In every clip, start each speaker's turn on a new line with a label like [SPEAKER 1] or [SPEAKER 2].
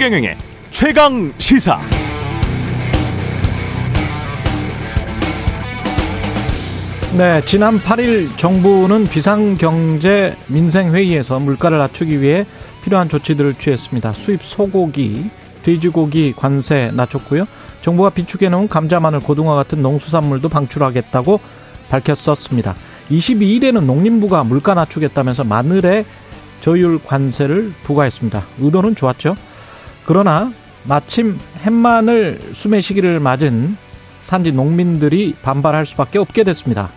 [SPEAKER 1] 최경영의 최강 시사.
[SPEAKER 2] 네, 지난 8일 정부는 비상경제 민생회의에서 물가를 낮추기 위해 필요한 조치들을 취했습니다. 수입 소고기, 돼지고기 관세 낮췄고요. 정부가 비축해놓은 감자, 마늘, 고등어 같은 농수산물도 방출하겠다고 밝혔었습니다. 22일에는 농림부가 물가 낮추겠다면서 마늘에 저율 관세를 부과했습니다. 의도는 좋았죠. 그러나 마침 햇마늘 수매 시기를 맞은 산지 농민들이 반발할 수밖에 없게 됐습니다.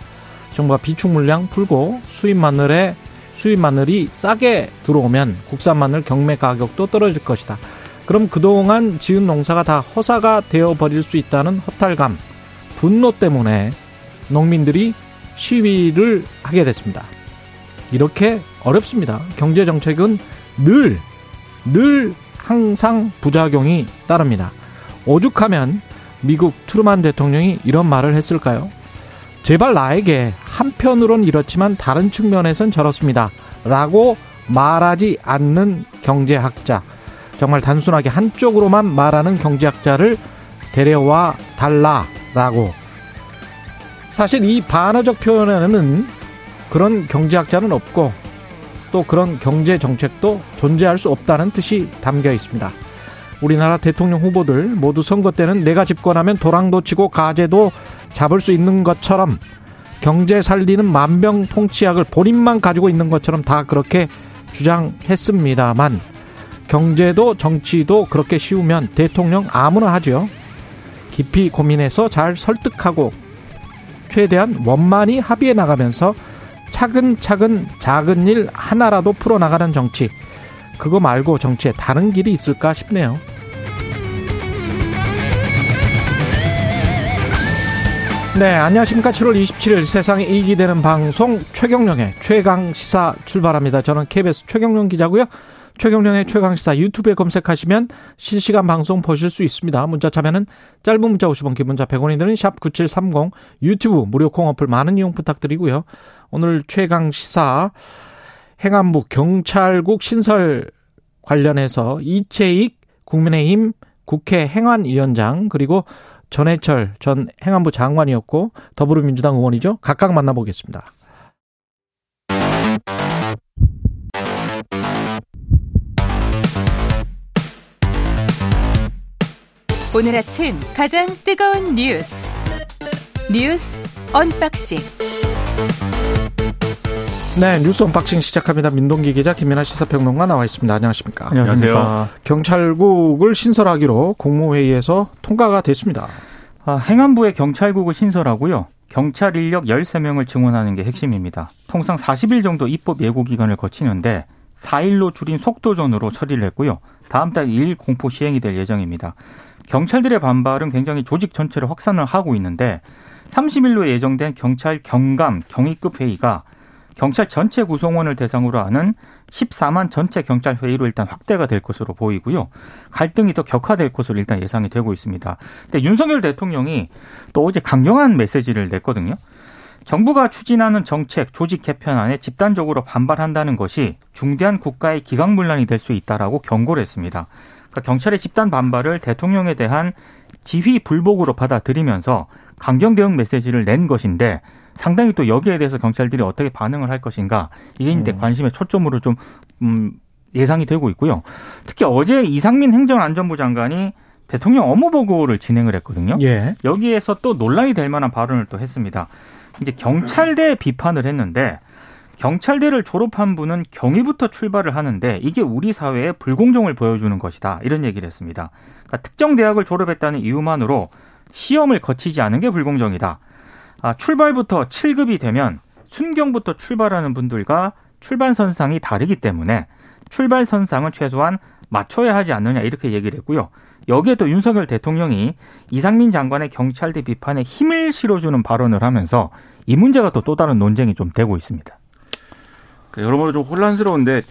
[SPEAKER 2] 정부가 비축 물량 풀고 수입 마늘에 수입 마늘이 싸게 들어오면 국산 마늘 경매 가격도 떨어질 것이다. 그럼 그동안 지은 농사가 다 허사가 되어 버릴 수 있다는 허탈감, 분노 때문에 농민들이 시위를 하게 됐습니다. 이렇게 어렵습니다. 경제 정책은 늘, 늘 항상 부작용이 따릅니다. 오죽하면 미국 트루만 대통령이 이런 말을 했을까요? 제발 나에게 한편으론 이렇지만 다른 측면에선 저렇습니다. 라고 말하지 않는 경제학자. 정말 단순하게 한쪽으로만 말하는 경제학자를 데려와 달라라고. 사실 이 반어적 표현에는 그런 경제학자는 없고 또 그런 경제 정책도 존재할 수 없다는 뜻이 담겨 있습니다. 우리나라 대통령 후보들 모두 선거 때는 내가 집권하면 도랑도 치고 가재도 잡을 수 있는 것처럼 경제 살리는 만병통치약을 본인만 가지고 있는 것처럼 다 그렇게 주장했습니다만 경제도 정치도 그렇게 쉬우면 대통령 아무나 하죠. 깊이 고민해서 잘 설득하고 최대한 원만히 합의해 나가면서 차근차근 작은 일 하나라도 풀어나가는 정치. 그거 말고 정치에 다른 길이 있을까 싶네요. 네, 안녕하십니까. 7월 27일 세상에 이익이 되는 방송 최경령의 최강 시사 출발합니다. 저는 KBS 최경령 기자고요. 최경령의 최강 시사 유튜브에 검색하시면 실시간 방송 보실 수 있습니다. 문자 참여는 짧은 문자 50원, 긴 문자 100원이 드는 샵 9730 유튜브 무료 콩 어플 많은 이용 부탁드리고요. 오늘 최강 시사 행안부 경찰국 신설 관련해서 이채익 국민의힘 국회 행안위원장 그리고 전해철 전 행안부 장관이었고 더불어민주당 의원이죠. 각각 만나보겠습니다.
[SPEAKER 3] 오늘 아침 가장 뜨거운 뉴스 뉴스 언박싱
[SPEAKER 2] 네, 뉴스 언박싱 시작합니다. 민동기 기자, 김민아 시사평론가 나와 있습니다. 안녕하십니까?
[SPEAKER 4] 안녕하세요.
[SPEAKER 2] 경찰국을 신설하기로 국무회의에서 통과가 됐습니다.
[SPEAKER 4] 아, 행안부의 경찰국을 신설하고요. 경찰 인력 13명을 증원하는 게 핵심입니다. 통상 40일 정도 입법 예고 기간을 거치는데 4일로 줄인 속도전으로 처리를 했고요. 다음 달 2일 공포 시행이 될 예정입니다. 경찰들의 반발은 굉장히 조직 전체를 확산을 하고 있는데 30일로 예정된 경찰 경감 경위급 회의가 경찰 전체 구성원을 대상으로 하는 14만 전체 경찰 회의로 일단 확대가 될 것으로 보이고요. 갈등이 더 격화될 것으로 일단 예상이 되고 있습니다. 근데 윤석열 대통령이 또 어제 강경한 메시지를 냈거든요. 정부가 추진하는 정책, 조직 개편안에 집단적으로 반발한다는 것이 중대한 국가의 기강문란이 될 수 있다라고 경고를 했습니다. 그러니까 경찰의 집단 반발을 대통령에 대한 지휘 불복으로 받아들이면서 강경 대응 메시지를 낸 것인데 상당히 또 여기에 대해서 경찰들이 어떻게 반응을 할 것인가 이게 이제 음. 관심의 초점으로 좀 음, 예상이 되고 있고요. 특히 어제 이상민 행정안전부 장관이 대통령 업무 보고를 진행을 했거든요. 예. 여기에서 또 논란이 될 만한 발언을 또 했습니다. 이제 경찰대 비판을 했는데 경찰대를 졸업한 분은 경위부터 출발을 하는데 이게 우리 사회의 불공정을 보여주는 것이다. 이런 얘기를 했습니다. 그러니까 특정 대학을 졸업했다는 이유만으로 시험을 거치지 않은 게 불공정이다. 아, 출발부터 7급이 되면 순경부터 출발하는 분들과 출발 선상이 다르기 때문에 출발 선상은 최소한 맞춰야 하지 않느냐 이렇게 얘기를 했고요. 여기에 또 윤석열 대통령이 이상민 장관의 경찰대 비판에 힘을 실어주는 발언을 하면서 이 문제가 또 또 다른 논쟁이 좀 되고 있습니다.
[SPEAKER 5] 그 여러모로 좀 혼란스러운데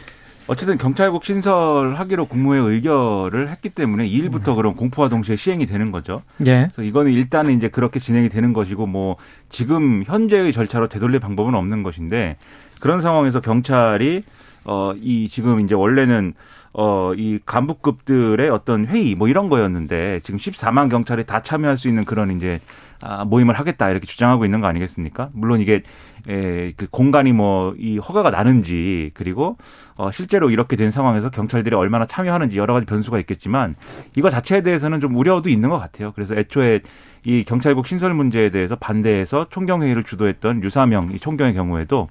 [SPEAKER 5] 어쨌든 경찰국 신설하기로 국무회 의결을 했기 때문에 2일부터 음. 그런 공포와 동시에 시행이 되는 거죠. 예. 그래서 이거는 일단은 이제 그렇게 진행이 되는 것이고 뭐 지금 현재의 절차로 되돌릴 방법은 없는 것인데 그런 상황에서 경찰이 어 이 지금 이제 원래는 어, 이 간부급들의 어떤 회의 뭐 이런 거였는데 지금 14만 경찰이 다 참여할 수 있는 그런 이제 아, 모임을 하겠다 이렇게 주장하고 있는 거 아니겠습니까? 물론 이게 에, 그 공간이 뭐 이 허가가 나는지 그리고 어, 실제로 이렇게 된 상황에서 경찰들이 얼마나 참여하는지 여러 가지 변수가 있겠지만 이거 자체에 대해서는 좀 우려도 있는 것 같아요. 그래서 애초에 이 경찰국 신설 문제에 대해서 반대해서 총경회의를 주도했던 유사명 이 총경의 경우에도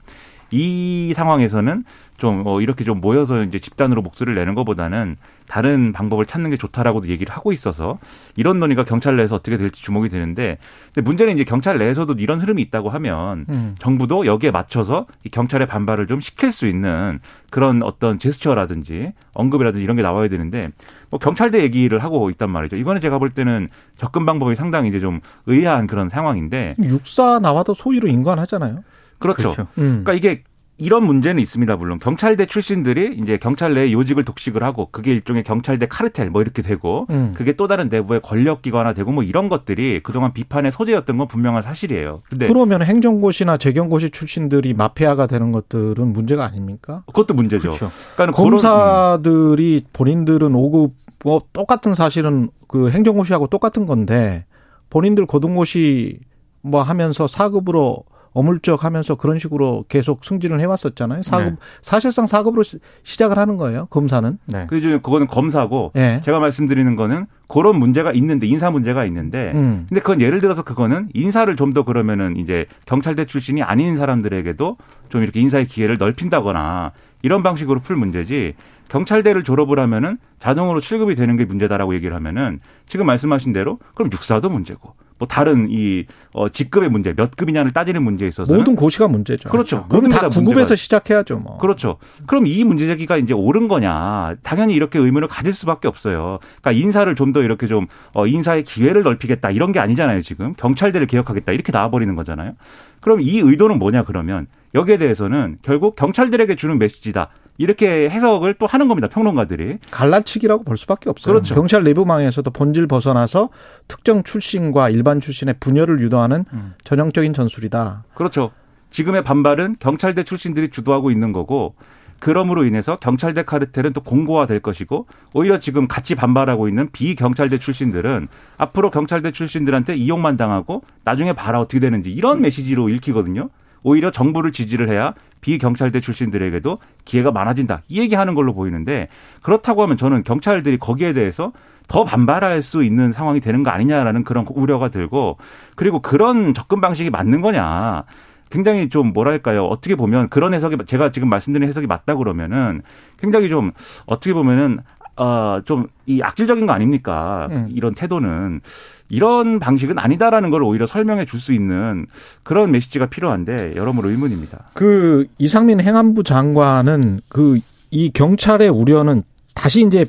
[SPEAKER 5] 이 상황에서는 좀 어, 이렇게 좀 모여서 이제 집단으로 목소리를 내는 것보다는 다른 방법을 찾는 게 좋다라고도 얘기를 하고 있어서 이런 논의가 경찰 내에서 어떻게 될지 주목이 되는데 근데 문제는 이제 경찰 내에서도 이런 흐름이 있다고 하면 음. 정부도 여기에 맞춰서 이 경찰의 반발을 좀 시킬 수 있는 그런 어떤 제스처라든지 언급이라든지 이런 게 나와야 되는데 뭐 경찰대 얘기를 하고 있단 말이죠. 이거는 제가 볼 때는 접근 방법이 상당히 이제 좀 의아한 그런 상황인데
[SPEAKER 2] 육사 나와도 소위로 인관하잖아요.
[SPEAKER 5] 그렇죠. 그렇죠. 음. 그러니까 이게 이런 문제는 있습니다. 물론 경찰대 출신들이 이제 경찰 내 요직을 독식을 하고 그게 일종의 경찰대 카르텔 뭐 이렇게 되고 음. 그게 또 다른 내부의 권력 기관화 되고 뭐 이런 것들이 그동안 비판의 소재였던 건 분명한 사실이에요.
[SPEAKER 2] 근데 그러면 행정고시나 재경고시 출신들이 마피아가 되는 것들은 문제가 아닙니까?
[SPEAKER 5] 그것도 문제죠.
[SPEAKER 2] 그렇죠. 그러니까 검사들이 본인들은 5급 뭐 똑같은 사실은 그 행정고시하고 똑같은 건데 본인들 고등고시 뭐 하면서 4급으로 어물쩍 하면서 그런 식으로 계속 승진을 해왔었잖아요. 사급 네. 사실상 사급으로 시 작을 하는 거예요. 검사는.
[SPEAKER 5] 네. 그죠. 그거는 검사고 네. 제가 말씀드리는 거는 그런 문제가 있는데 인사 문제가 있는데 음. 근데 그건 예를 들어서 그거는 인사를 좀 더 그러면은 이제 경찰대 출신이 아닌 사람들에게도 좀 이렇게 인사의 기회를 넓힌다거나 이런 방식으로 풀 문제지 경찰대를 졸업을 하면은 자동으로 7급이 되는 게 문제다라고 얘기를 하면은 지금 말씀하신 대로 그럼 육사도 문제고 뭐 다른 이 어, 직급의 문제 몇 급이냐를 따지는 문제에 있어서
[SPEAKER 2] 모든 고시가 문제죠.
[SPEAKER 5] 그렇죠.
[SPEAKER 2] 그럼 다 9급에서 시작해야죠. 뭐.
[SPEAKER 5] 그렇죠. 그럼 이 문제 제기가 이제 옳은 거냐? 당연히 이렇게 의문을 가질 수밖에 없어요. 그러니까 인사를 좀 더 이렇게 좀 어, 인사의 기회를 넓히겠다 이런 게 아니잖아요. 지금 경찰대를 개혁하겠다 이렇게 나와버리는 거잖아요. 그럼 이 의도는 뭐냐 그러면 여기에 대해서는 결국 경찰들에게 주는 메시지다. 이렇게 해석을 또 하는 겁니다. 평론가들이.
[SPEAKER 2] 갈라치기라고 볼 수밖에 없어요. 그렇죠. 경찰 내부망에서도 본질 벗어나서 특정 출신과 일반 출신의 분열을 유도하는 음. 전형적인 전술이다.
[SPEAKER 5] 그렇죠. 지금의 반발은 경찰대 출신들이 주도하고 있는 거고 그럼으로 인해서 경찰대 카르텔은 또 공고화될 것이고 오히려 지금 같이 반발하고 있는 비경찰대 출신들은 앞으로 경찰대 출신들한테 이용만 당하고 나중에 봐라 어떻게 되는지 이런 메시지로 읽히거든요. 오히려 정부를 지지를 해야 비경찰대 출신들에게도 기회가 많아진다. 이 얘기하는 걸로 보이는데 그렇다고 하면 저는 경찰들이 거기에 대해서 더 반발할 수 있는 상황이 되는 거 아니냐라는 그런 우려가 들고 그리고 그런 접근 방식이 맞는 거냐. 굉장히 좀 뭐랄까요. 어떻게 보면 그런 해석이 제가 지금 말씀드린 해석이 맞다 그러면은 굉장히 좀 어떻게 보면은 어 좀 이 악질적인 거 아닙니까? 음. 이런 태도는 이런 방식은 아니다라는 걸 오히려 설명해 줄 수 있는 그런 메시지가 필요한데 여러모로 의문입니다.
[SPEAKER 2] 그 이상민 행안부 장관은 그 이 경찰의 우려는 다시 이제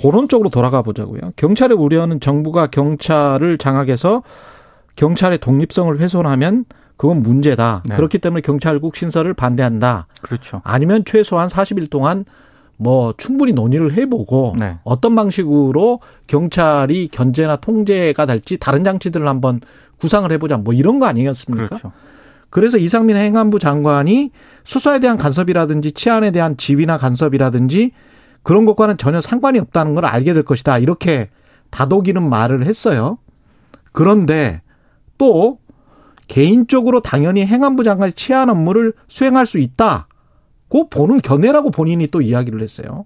[SPEAKER 2] 본론적으로 돌아가 보자고요. 경찰의 우려는 정부가 경찰을 장악해서 경찰의 독립성을 훼손하면 그건 문제다. 네. 그렇기 때문에 경찰국 신설을 반대한다.
[SPEAKER 4] 그렇죠.
[SPEAKER 2] 아니면 최소한 40일 동안 뭐 충분히 논의를 해보고 네. 어떤 방식으로 경찰이 견제나 통제가 될지 다른 장치들을 한번 구상을 해보자 뭐 이런 거 아니겠습니까? 그렇죠. 그래서 이상민 행안부 장관이 수사에 대한 간섭이라든지 치안에 대한 지휘나 간섭이라든지 그런 것과는 전혀 상관이 없다는 걸 알게 될 것이다. 이렇게 다독이는 말을 했어요. 그런데 또 개인적으로 당연히 행안부 장관이 치안 업무를 수행할 수 있다. 그 보는 견해라고 본인이 또 이야기를 했어요.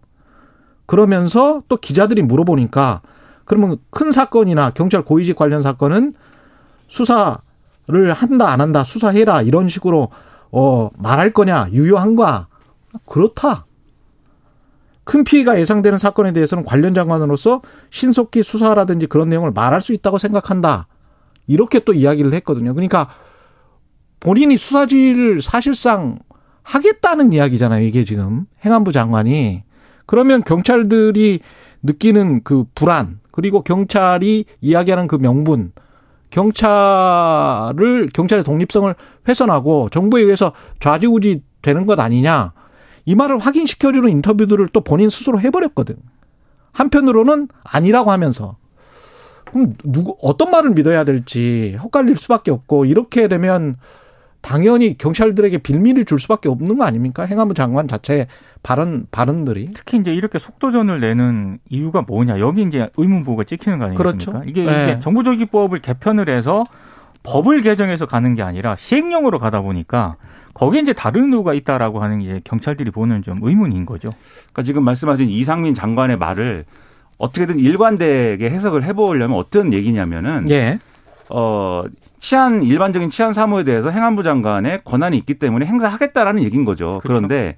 [SPEAKER 2] 그러면서 또 기자들이 물어보니까 그러면 큰 사건이나 경찰 고위직 관련 사건은 수사를 한다 안 한다 수사해라 이런 식으로 어 말할 거냐 유효한가 그렇다. 큰 피해가 예상되는 사건에 대해서는 관련 장관으로서 신속히 수사라든지 그런 내용을 말할 수 있다고 생각한다. 이렇게 또 이야기를 했거든요. 그러니까 본인이 수사지를 사실상 하겠다는 이야기잖아요. 이게 지금 행안부 장관이 그러면 경찰들이 느끼는 그 불안 그리고 경찰이 이야기하는 그 명분 경찰을 경찰의 독립성을 훼손하고 정부에 의해서 좌지우지 되는 것 아니냐 이 말을 확인시켜주는 인터뷰들을 또 본인 스스로 해버렸거든. 한편으로는 아니라고 하면서 그럼 누구 어떤 말을 믿어야 될지 헛갈릴 수밖에 없고 이렇게 되면 당연히 경찰들에게 빌미를 줄 수밖에 없는 거 아닙니까? 행안부 장관 자체의 발언 발언들이
[SPEAKER 4] 특히 이제 이렇게 속도전을 내는 이유가 뭐냐 여기 이제 의문부가 찍히는 거 아니겠습니까? 그렇죠. 이게, 네. 이게 정부조기법을 개편을 해서 법을 개정해서 가는 게 아니라 시행령으로 가다 보니까 거기에 이제 다른 의도가 있다라고 하는 게 경찰들이 보는 좀 의문인 거죠.
[SPEAKER 5] 그러니까 지금 말씀하신 이상민 장관의 말을 어떻게든 일관되게 해석을 해보려면 어떤 얘기냐면은 예. 어 치안 일반적인 치안 사무에 대해서 행안부 장관의 권한이 있기 때문에 행사하겠다라는 얘기인 거죠. 그렇죠. 그런데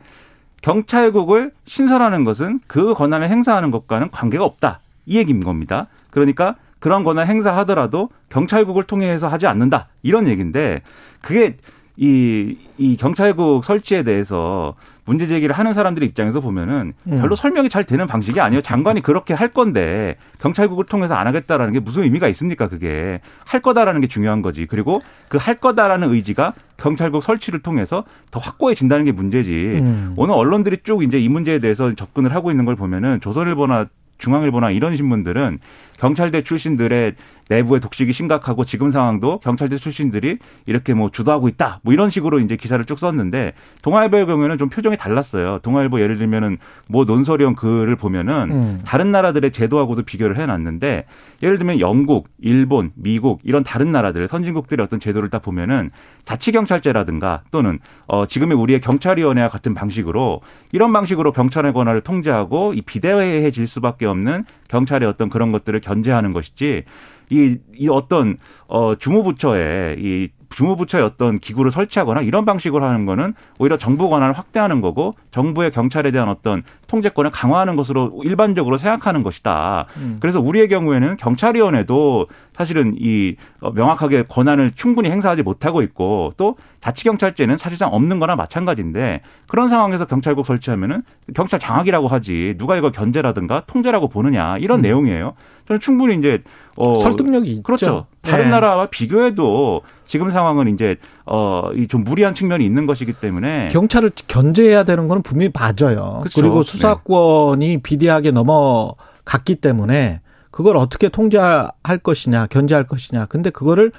[SPEAKER 5] 경찰국을 신설하는 것은 그 권한을 행사하는 것과는 관계가 없다. 이 얘기인 겁니다. 그러니까 그런 권한 행사하더라도 경찰국을 통해서 하지 않는다. 이런 얘기인데 그게 이, 이 경찰국 설치에 대해서 문제 제기를 하는 사람들의 입장에서 보면은 음. 별로 설명이 잘 되는 방식이 아니에요. 장관이 그렇게 할 건데 경찰국을 통해서 안 하겠다라는 게 무슨 의미가 있습니까? 그게 할 거다라는 게 중요한 거지. 그리고 그 할 거다라는 의지가 경찰국 설치를 통해서 더 확고해진다는 게 문제지. 음. 오늘 언론들이 쭉 이제 이 문제에 대해서 접근을 하고 있는 걸 보면은 조선일보나 중앙일보나 이런 신문들은 경찰대 출신들의 내부의 독식이 심각하고 지금 상황도 경찰대 출신들이 이렇게 뭐 주도하고 있다. 뭐 이런 식으로 이제 기사를 쭉 썼는데 동아일보의 경우에는 좀 표정이 달랐어요. 동아일보 예를 들면은 뭐 논설형 글을 보면은 음. 다른 나라들의 제도하고도 비교를 해놨는데 예를 들면 영국, 일본, 미국 이런 다른 나라들 선진국들의 어떤 제도를 딱 보면은 자치경찰제라든가 또는 어 지금의 우리의 경찰위원회와 같은 방식으로 이런 방식으로 경찰의 권한을 통제하고 이 비대해질 수밖에 없는 경찰의 어떤 그런 것들을 견제하는 것이지 이, 이 어떤, 어, 주무부처에 이 주무부처의 어떤 기구를 설치하거나 이런 방식으로 하는 거는 오히려 정부 권한을 확대하는 거고 정부의 경찰에 대한 어떤 통제권을 강화하는 것으로 일반적으로 생각하는 것이다. 음. 그래서 우리의 경우에는 경찰위원회도 사실은 이 어, 명확하게 권한을 충분히 행사하지 못하고 있고 또 자치경찰제는 사실상 없는 거나 마찬가지인데 그런 상황에서 경찰국 설치하면은 경찰 장악이라고 하지 누가 이걸 견제라든가 통제라고 보느냐 이런 음. 내용이에요. 저는 충분히 이제
[SPEAKER 2] 어 설득력이 있죠.
[SPEAKER 5] 그렇죠. 다른 네. 나라와 비교해도 지금 상황은 이제 어좀 무리한 측면이 있는 것이기 때문에
[SPEAKER 2] 경찰을 견제해야 되는 거는 분명히 맞아요. 그렇죠. 그리고 네. 수사권이 네. 비대하게 넘어갔기 때문에 그걸 어떻게 통제할 것이냐, 견제할 것이냐. 근데 그거를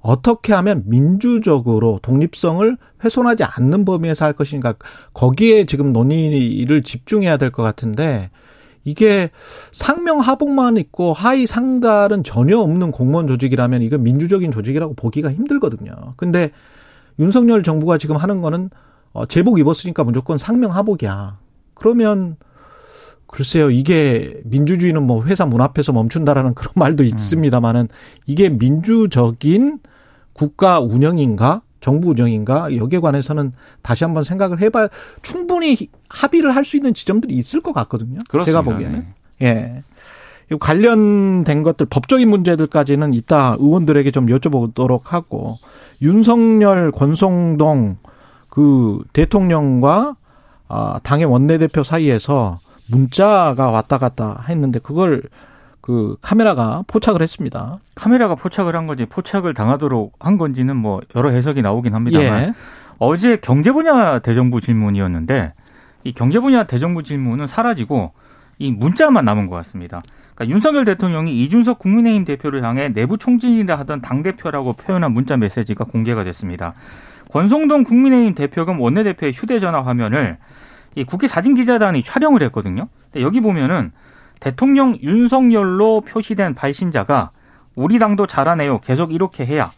[SPEAKER 2] 어떻게 하면 민주적으로 독립성을 훼손하지 않는 범위에서 할 것인가 거기에 지금 논의를 집중해야 될 것 같은데 이게 상명 하복만 있고 하위 상달은 전혀 없는 공무원 조직이라면 이거 민주적인 조직이라고 보기가 힘들거든요. 근데 윤석열 정부가 지금 하는 거는 어 제복 입었으니까 무조건 상명 하복이야. 그러면 글쎄요, 이게 민주주의는 뭐 회사 문 앞에서 멈춘다라는 그런 말도 음. 있습니다만은 이게 민주적인 국가 운영인가 정부 운영인가 여기에 관해서는 다시 한번 생각을 해봐야 충분히 합의를 할 수 있는 지점들이 있을 것 같거든요. 그렇습니다. 제가 보기에는 네. 예. 관련된 것들 법적인 문제들까지는 이따 의원들에게 좀 여쭤보도록 하고 윤석열 권성동 그 대통령과 아 당의 원내대표 사이에서 문자가 왔다 갔다 했는데 그걸 그 카메라가 포착을 했습니다.
[SPEAKER 4] 카메라가 포착을 한 건지 포착을 당하도록 한 건지는 뭐 여러 해석이 나오긴 합니다만 예. 어제 경제 분야 대정부 질문이었는데 이 경제 분야 대정부 질문은 사라지고 이 문자만 남은 것 같습니다. 그러니까 윤석열 대통령이 이준석 국민의힘 대표를 향해 내부 총진이라 하던 당 대표라고 표현한 문자 메시지가 공개가 됐습니다. 권성동 국민의힘 대표금 원내대표의 휴대전화 화면을 이 국회 사진기자단이 촬영을 했거든요. 근데 여기 보면은 대통령 윤석열로 표시된 발신자가 우리 당도 잘하네요. 계속 이렇게 해야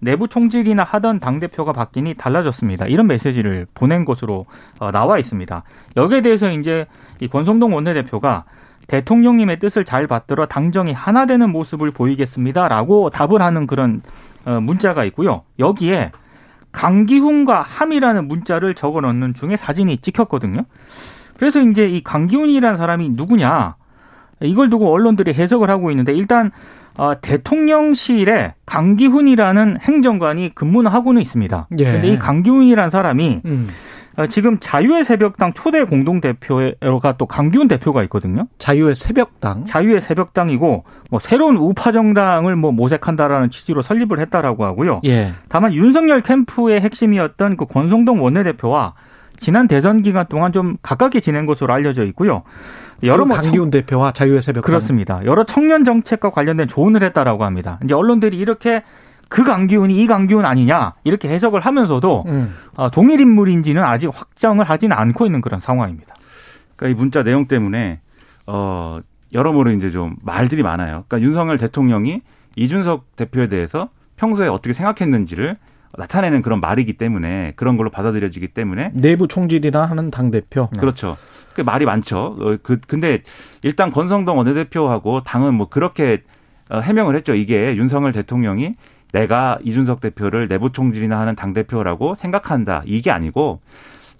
[SPEAKER 4] 내부 총질이나 하던 당대표가 바뀌니 달라졌습니다. 이런 메시지를 보낸 것으로 어, 나와 있습니다. 여기에 대해서 이제 이 권성동 원내대표가 대통령님의 뜻을 잘 받들어 당정이 하나 되는 모습을 보이겠습니다라고 답을 하는 그런 어, 문자가 있고요. 여기에 강기훈과 함이라는 문자를 적어 넣는 중에 사진이 찍혔거든요. 그래서 이제 이 강기훈이라는 사람이 누구냐? 이걸 두고 언론들이 해석을 하고 있는데 일단 어, 대통령실에 강기훈이라는 행정관이 근무는 하고는 있습니다. 예. 근데 이 강기훈이라는 사람이 음. 어, 지금 자유의 새벽당 초대 공동 대표가 또 강기훈 대표가 있거든요.
[SPEAKER 2] 자유의 새벽당.
[SPEAKER 4] 자유의 새벽당이고 뭐 새로운 우파 정당을 뭐 모색한다라는 취지로 설립을 했다라고 하고요. 예. 다만 윤석열 캠프의 핵심이었던 그 권성동 원내대표와 지난 대선 기간 동안 좀 가깝게 지낸 것으로 알려져 있고요.
[SPEAKER 2] 여러 뭐 강기훈 대표와 자유의 새벽
[SPEAKER 4] 그렇습니다. 여러 청년 정책과 관련된 조언을 했다라고 합니다. 이제 언론들이 이렇게 그 강기훈이 이 강기훈 아니냐 이렇게 해석을 하면서도 음. 어, 동일 인물인지는 아직 확정을 하지는 않고 있는 그런 상황입니다.
[SPEAKER 5] 그러니까 이 문자 내용 때문에 어 여러모로 이제 좀 말들이 많아요. 그러니까 윤석열 대통령이 이준석 대표에 대해서 평소에 어떻게 생각했는지를 나타내는 그런 말이기 때문에 그런 걸로 받아들여지기 때문에
[SPEAKER 2] 내부 총질이나 하는 당 대표
[SPEAKER 5] 네. 그렇죠. 그 말이 많죠. 어, 그 근데 일단 권성동 원내대표하고 당은 뭐 그렇게 어, 해명을 했죠. 이게 윤석열 대통령이 내가 이준석 대표를 내부 총질이나 하는 당 대표라고 생각한다. 이게 아니고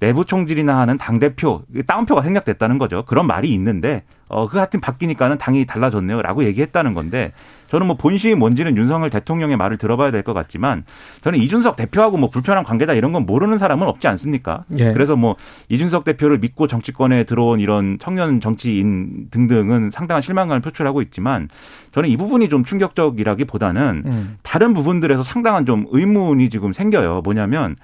[SPEAKER 5] 내부 총질이나 하는 당 대표 다운표가 생략됐다는 거죠. 그런 말이 있는데 어, 그 하여튼 바뀌니까는 당이 달라졌네요라고 얘기했다는 건데 저는 뭐 본심이 뭔지는 윤석열 대통령의 말을 들어봐야 될 것 같지만 저는 이준석 대표하고 뭐 불편한 관계다 이런 건 모르는 사람은 없지 않습니까? 예. 그래서 뭐 이준석 대표를 믿고 정치권에 들어온 이런 청년 정치인 등등은 상당한 실망감을 표출하고 있지만 저는 이 부분이 좀 충격적이라기보다는 음. 다른 부분들에서 상당한 좀 의문이 지금 생겨요. 뭐냐면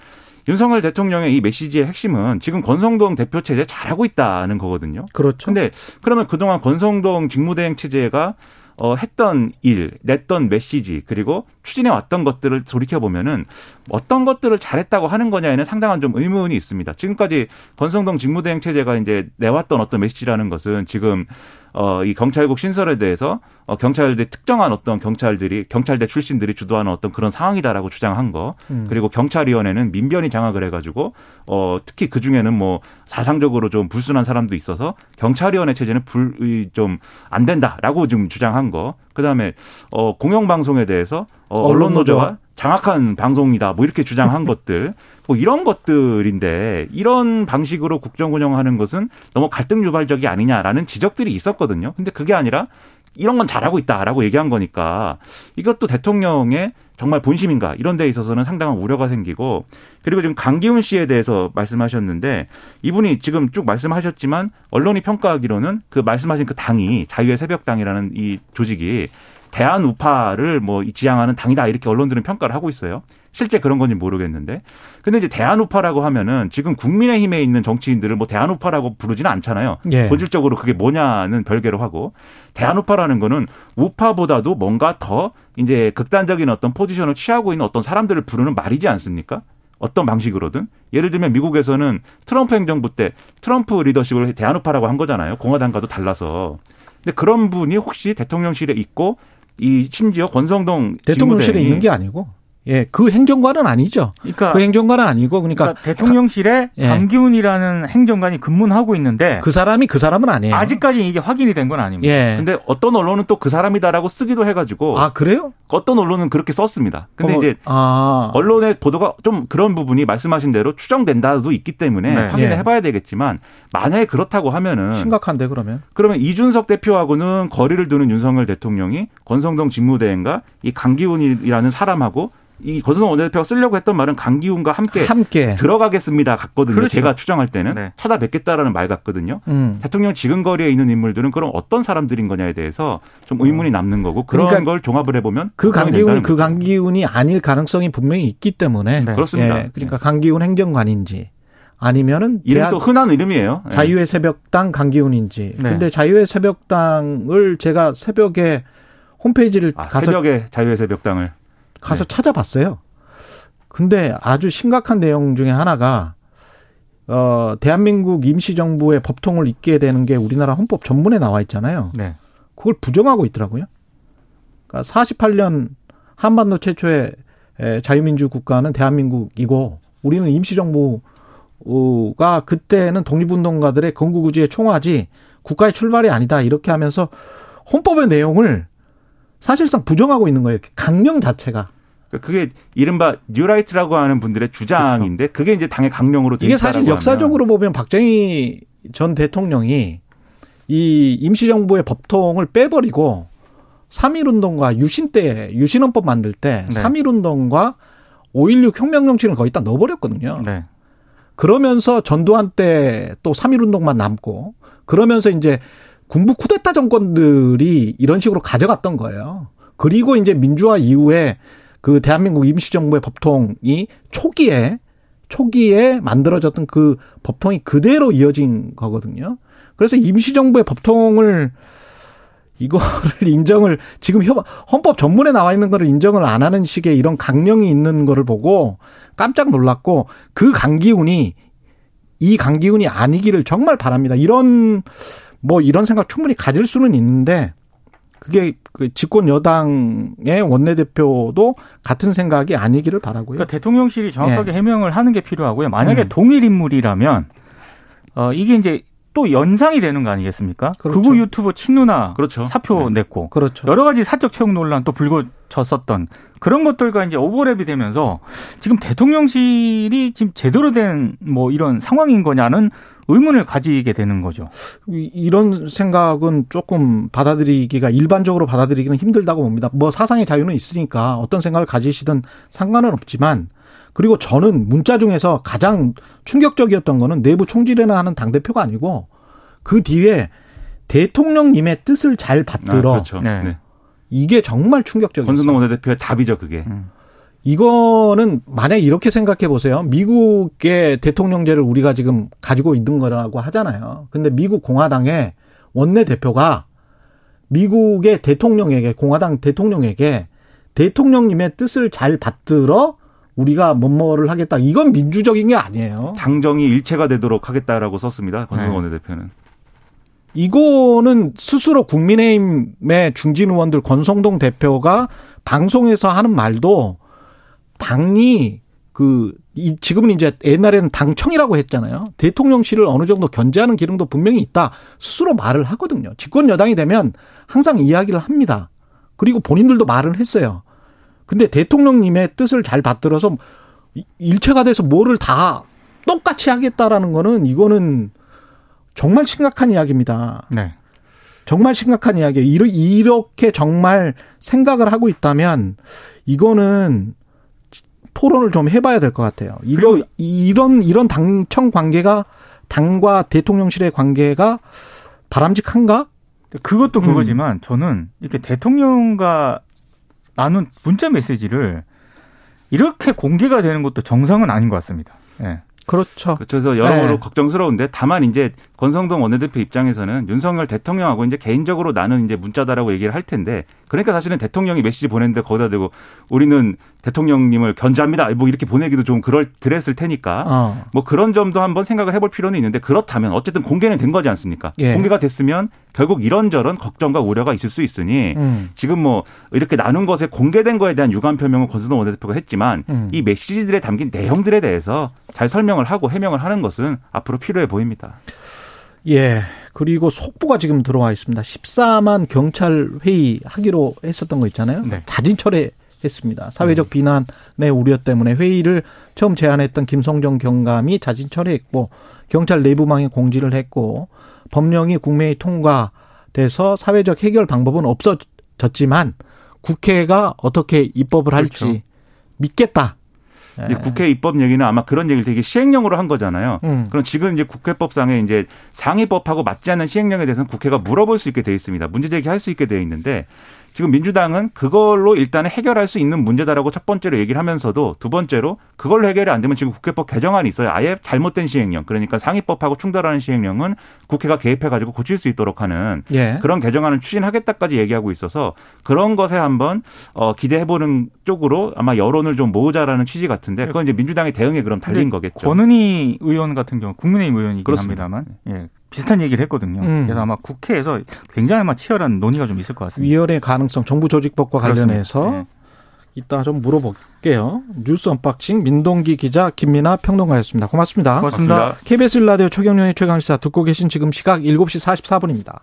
[SPEAKER 5] 윤석열 대통령의 이 메시지의 핵심은 지금 권성동 대표 체제 잘하고 있다는 거거든요.
[SPEAKER 2] 그렇죠.
[SPEAKER 5] 근데 그러면 그동안 권성동 직무대행 체제가 어, 했던 일, 냈던 메시지, 그리고 추진해 왔던 것들을 돌이켜 보면은 어떤 것들을 잘했다고 하는 거냐에는 상당한 좀 의문이 있습니다. 지금까지 권성동 직무대행 체제가 이제 내왔던 어떤 메시지라는 것은 지금 어, 이 경찰국 신설에 대해서 어, 경찰대 특정한 어떤 경찰들이 경찰대 출신들이 주도하는 어떤 그런 상황이다라고 주장한 거. 음. 그리고 경찰위원회는 민변이 장악을 해가지고 어, 특히 그 중에는 뭐 사상적으로 좀 불순한 사람도 있어서 경찰위원회 체제는 불좀안 된다라고 지금 주장한 거. 그다음에 어, 공영방송에 대해서 어, 언론노조와? 장악한 방송이다. 뭐 이렇게 주장한 것들 뭐 이런 것들인데 이런 방식으로 국정 운영하는 것은 너무 갈등 유발적이 아니냐라는 지적들이 있었거든요. 근데 그게 아니라 이런 건 잘하고 있다라고 얘기한 거니까 이것도 대통령의 정말 본심인가 이런 데 있어서는 상당한 우려가 생기고 그리고 지금 강기훈 씨에 대해서 말씀하셨는데 이분이 지금 쭉 말씀하셨지만 언론이 평가하기로는 그 말씀하신 그 당이 자유의 새벽당이라는 이 조직이 대한 우파를 뭐 지향하는 당이다 이렇게 언론들은 평가를 하고 있어요. 실제 그런 건지 모르겠는데. 근데 이제 대한우파라고 하면은 지금 국민의힘에 있는 정치인들을 뭐 대한우파라고 부르지는 않잖아요. 예. 본질적으로 그게 뭐냐는 별개로 하고 대한우파라는 거는 우파보다도 뭔가 더 이제 극단적인 어떤 포지션을 취하고 있는 어떤 사람들을 부르는 말이지 않습니까? 어떤 방식으로든 예를 들면 미국에서는 트럼프 행정부 때 트럼프 리더십을 대한우파라고 한 거잖아요. 공화당과도 달라서. 근데 그런 분이 혹시 대통령실에 있고 이 심지어 권성동
[SPEAKER 2] 대통령실에 있는 게 아니고 예, 그 행정관은 아니죠. 그러니까 그 행정관은 아니고 그러니까, 그러니까
[SPEAKER 4] 대통령실에 예. 강기훈이라는 행정관이 근무하고 있는데
[SPEAKER 2] 그 사람이 그 사람은 아니에요.
[SPEAKER 4] 아직까지 이게 확인이 된 건 아닙니다.
[SPEAKER 5] 예. 근데 어떤 언론은 또 그 사람이다라고 쓰기도 해 가지고
[SPEAKER 2] 아 그래요?
[SPEAKER 5] 어떤 언론은 그렇게 썼습니다. 근데 어, 이제 아. 언론의 보도가 좀 그런 부분이 말씀하신 대로 추정된다도 있기 때문에 네. 확인을 예. 해 봐야 되겠지만 만약에 그렇다고 하면은
[SPEAKER 2] 심각한데 그러면
[SPEAKER 5] 그러면 이준석 대표하고는 거리를 두는 윤석열 대통령이 권성동 직무대행과 이 강기훈이라는 사람하고 이 권성동 원내대표가 쓰려고 했던 말은 강기훈과 함께, 함께. 들어가겠습니다 같거든요. 그렇죠. 제가 추정할 때는 네. 찾아뵙겠다라는 말 같거든요. 음. 대통령 지금 거리에 있는 인물들은 그럼 어떤 사람들인 거냐에 대해서 좀 의문이 남는 거고 그런 그러니까 걸 종합을 해보면
[SPEAKER 2] 그 강기훈이 그 강기훈이 아닐 가능성이 분명히 있기 때문에
[SPEAKER 5] 네. 그렇습니다.
[SPEAKER 2] 예, 그러니까 강기훈 행정관인지 아니면은
[SPEAKER 5] 이름도 흔한 이름이에요.
[SPEAKER 2] 예. 자유의 새벽당 강기훈인지. 네. 근데 자유의 새벽당을 제가 새벽에 홈페이지를
[SPEAKER 5] 아, 가서 새벽에 자유의 새벽당을
[SPEAKER 2] 가서 네. 찾아봤어요. 근데 아주 심각한 내용 중에 하나가 어 대한민국 임시정부의 법통을 잇게 되는 게 우리나라 헌법 전문에 나와 있잖아요. 네. 그걸 부정하고 있더라고요. 그러니까 48년 한반도 최초의 자유민주 국가는 대한민국이고 우리는 임시정부가 그때는 독립운동가들의 건국우지의 총화지 국가의 출발이 아니다 이렇게 하면서 헌법의 내용을 사실상 부정하고 있는 거예요. 강령 자체가.
[SPEAKER 5] 그러니까 그게 이른바 뉴라이트라고 하는 분들의 주장인데 그렇죠. 그게 이제 당의 강령으로
[SPEAKER 2] 이게 사실 역사적으로 하면. 보면 박정희 전 대통령이 이 임시정부의 법통을 빼버리고 3.1운동과 유신 때, 유신헌법 만들 때 네. 3.1운동과 5.16 혁명 정치를 거의 다 넣어버렸거든요. 네. 그러면서 전두환 때 또 3.1운동만 남고 그러면서 이제 군부 쿠데타 정권들이 이런 식으로 가져갔던 거예요. 그리고 이제 민주화 이후에 그 대한민국 임시정부의 법통이 초기에 초기에 만들어졌던 그 법통이 그대로 이어진 거거든요. 그래서 임시정부의 법통을 이거를 인정을 지금 헌법 전문에 나와 있는 거를 인정을 안 하는 식의 이런 강령이 있는 거를 보고 깜짝 놀랐고 그 강기훈이 이 강기훈이 아니기를 정말 바랍니다. 이런 뭐 이런 생각 충분히 가질 수는 있는데 그게 그 집권 여당의 원내대표도 같은 생각이 아니기를 바라고요.
[SPEAKER 4] 그러니까 대통령실이 정확하게 예. 해명을 하는 게 필요하고요. 만약에 음. 동일 인물이라면 어 이게 이제 또 연상이 되는 거 아니겠습니까? 그렇죠. 극우 유튜버 친누나 그렇죠. 사표 네. 냈고 그렇죠. 여러 가지 사적 채용 논란 또 불거졌었던 그런 것들과 이제 오버랩이 되면서 지금 대통령실이 지금 제대로 된 뭐 이런 상황인 거냐는 의문을 가지게 되는 거죠.
[SPEAKER 2] 이런 생각은 조금 받아들이기가 일반적으로 받아들이기는 힘들다고 봅니다. 뭐 사상의 자유는 있으니까 어떤 생각을 가지시든 상관은 없지만 그리고 저는 문자 중에서 가장 충격적이었던 거는 내부 총질이나 하는 당 대표가 아니고 그 뒤에 대통령님의 뜻을 잘 받들어. 아, 그렇죠. 네. 네. 이게 정말 충격적이었어요.
[SPEAKER 5] 권순동 원내대표의 답이죠, 그게. 음.
[SPEAKER 2] 이거는 만약 이렇게 생각해 보세요. 미국의 대통령제를 우리가 지금 가지고 있는 거라고 하잖아요. 근데 미국 공화당의 원내 대표가 미국의 대통령에게 공화당 대통령에게 대통령님의 뜻을 잘 받들어 우리가 뭐뭐를 하겠다. 이건 민주적인 게 아니에요.
[SPEAKER 5] 당정이 일체가 되도록 하겠다라고 썼습니다. 권성동 네. 원내대표는.
[SPEAKER 2] 이거는 스스로 국민의힘의 중진 의원들 권성동 대표가 방송에서 하는 말도 당이 그 지금은 이제 옛날에는 당청이라고 했잖아요. 대통령실을 어느 정도 견제하는 기능도 분명히 있다. 스스로 말을 하거든요. 집권 여당이 되면 항상 이야기를 합니다. 그리고 본인들도 말을 했어요. 근데 대통령님의 뜻을 잘 받들어서 일체가 돼서 뭐를 다 똑같이 하겠다라는 거는 이거는 정말 심각한 이야기입니다. 네. 정말 심각한 이야기예요. 이렇게 정말 생각을 하고 있다면 이거는 토론을 좀 해봐야 될 것 같아요. 이거 이런 이런 당청 관계가 당과 대통령실의 관계가 바람직한가?
[SPEAKER 4] 그것도 음. 그거지만 음. 저는 이렇게 대통령과 나눈 문자 메시지를 이렇게 공개가 되는 것도 정상은 아닌 것 같습니다. 예.
[SPEAKER 2] 그렇죠.
[SPEAKER 5] 그래서 여러모로 네. 걱정스러운데 다만 이제 권성동 원내대표 입장에서는 윤석열 대통령하고 이제 개인적으로 나는 이제 문자다라고 얘기를 할 텐데 그러니까 사실은 대통령이 메시지 보냈는데 거기다 대고 우리는 대통령님을 견제합니다. 뭐 이렇게 보내기도 좀 그럴 그랬을 테니까 어. 뭐 그런 점도 한번 생각을 해볼 필요는 있는데 그렇다면 어쨌든 공개는 된 거지 않습니까? 예. 공개가 됐으면 결국 이런저런 걱정과 우려가 있을 수 있으니 음. 지금 뭐 이렇게 나눈 것에 공개된 거에 대한 유감 표명은 권순동 원내대표가 했지만 음. 이 메시지들에 담긴 내용들에 대해서 잘 설명을 하고 해명을 하는 것은 앞으로 필요해 보입니다.
[SPEAKER 2] 예. 그리고 속보가 지금 들어와 있습니다. 14만 경찰 회의 하기로 했었던 거 있잖아요. 네. 자진 철회 했습니다. 사회적 음. 비난의 우려 때문에 회의를 처음 제안했던 김성정 경감이 자진 철회했고 경찰 내부망에 공지를 했고 법령이 국회에 통과돼서 사회적 해결 방법은 없어졌지만 국회가 어떻게 입법을 할지 그렇죠. 믿겠다.
[SPEAKER 5] 네. 국회 입법 얘기는 아마 그런 얘기를 되게 시행령으로 한 거잖아요. 음. 그럼 지금 이제 국회법상에 이제 상위법하고 맞지 않는 시행령에 대해서는 국회가 물어볼 수 있게 돼 있습니다. 문제 제기할 수 있게 돼 있는데 지금 민주당은 그걸로 일단은 해결할 수 있는 문제다라고 첫 번째로 얘기를 하면서도 두 번째로 그걸로 해결이 안 되면 지금 국회법 개정안이 있어요. 아예 잘못된 시행령. 그러니까 상위법하고 충돌하는 시행령은 국회가 개입해 가지고 고칠 수 있도록 하는 예. 그런 개정안을 추진하겠다까지 얘기하고 있어서 그런 것에 한번 어 기대해 보는 쪽으로 아마 여론을 좀 모으자라는 취지 같은데 그건 이제 민주당의 대응에 그럼 달린 거겠죠.
[SPEAKER 4] 권은희 의원 같은 경우 국민의힘 의원이긴 그렇습니다. 합니다만 예. 비슷한 얘기를 했거든요. 음. 그래서 아마 국회에서 굉장히 아마 치열한 논의가 좀 있을 것 같습니다.
[SPEAKER 2] 위헌의 가능성, 정부 조직법과 관련해서 네. 이따 좀 물어볼게요. 뉴스 unboxing 민동기 기자 김민아 평론가였습니다. 고맙습니다.
[SPEAKER 4] 고맙습니다. 고맙습니다.
[SPEAKER 2] KBS 라디오 최경영의 최강시사 듣고 계신 지금 시각 7시 44분입니다.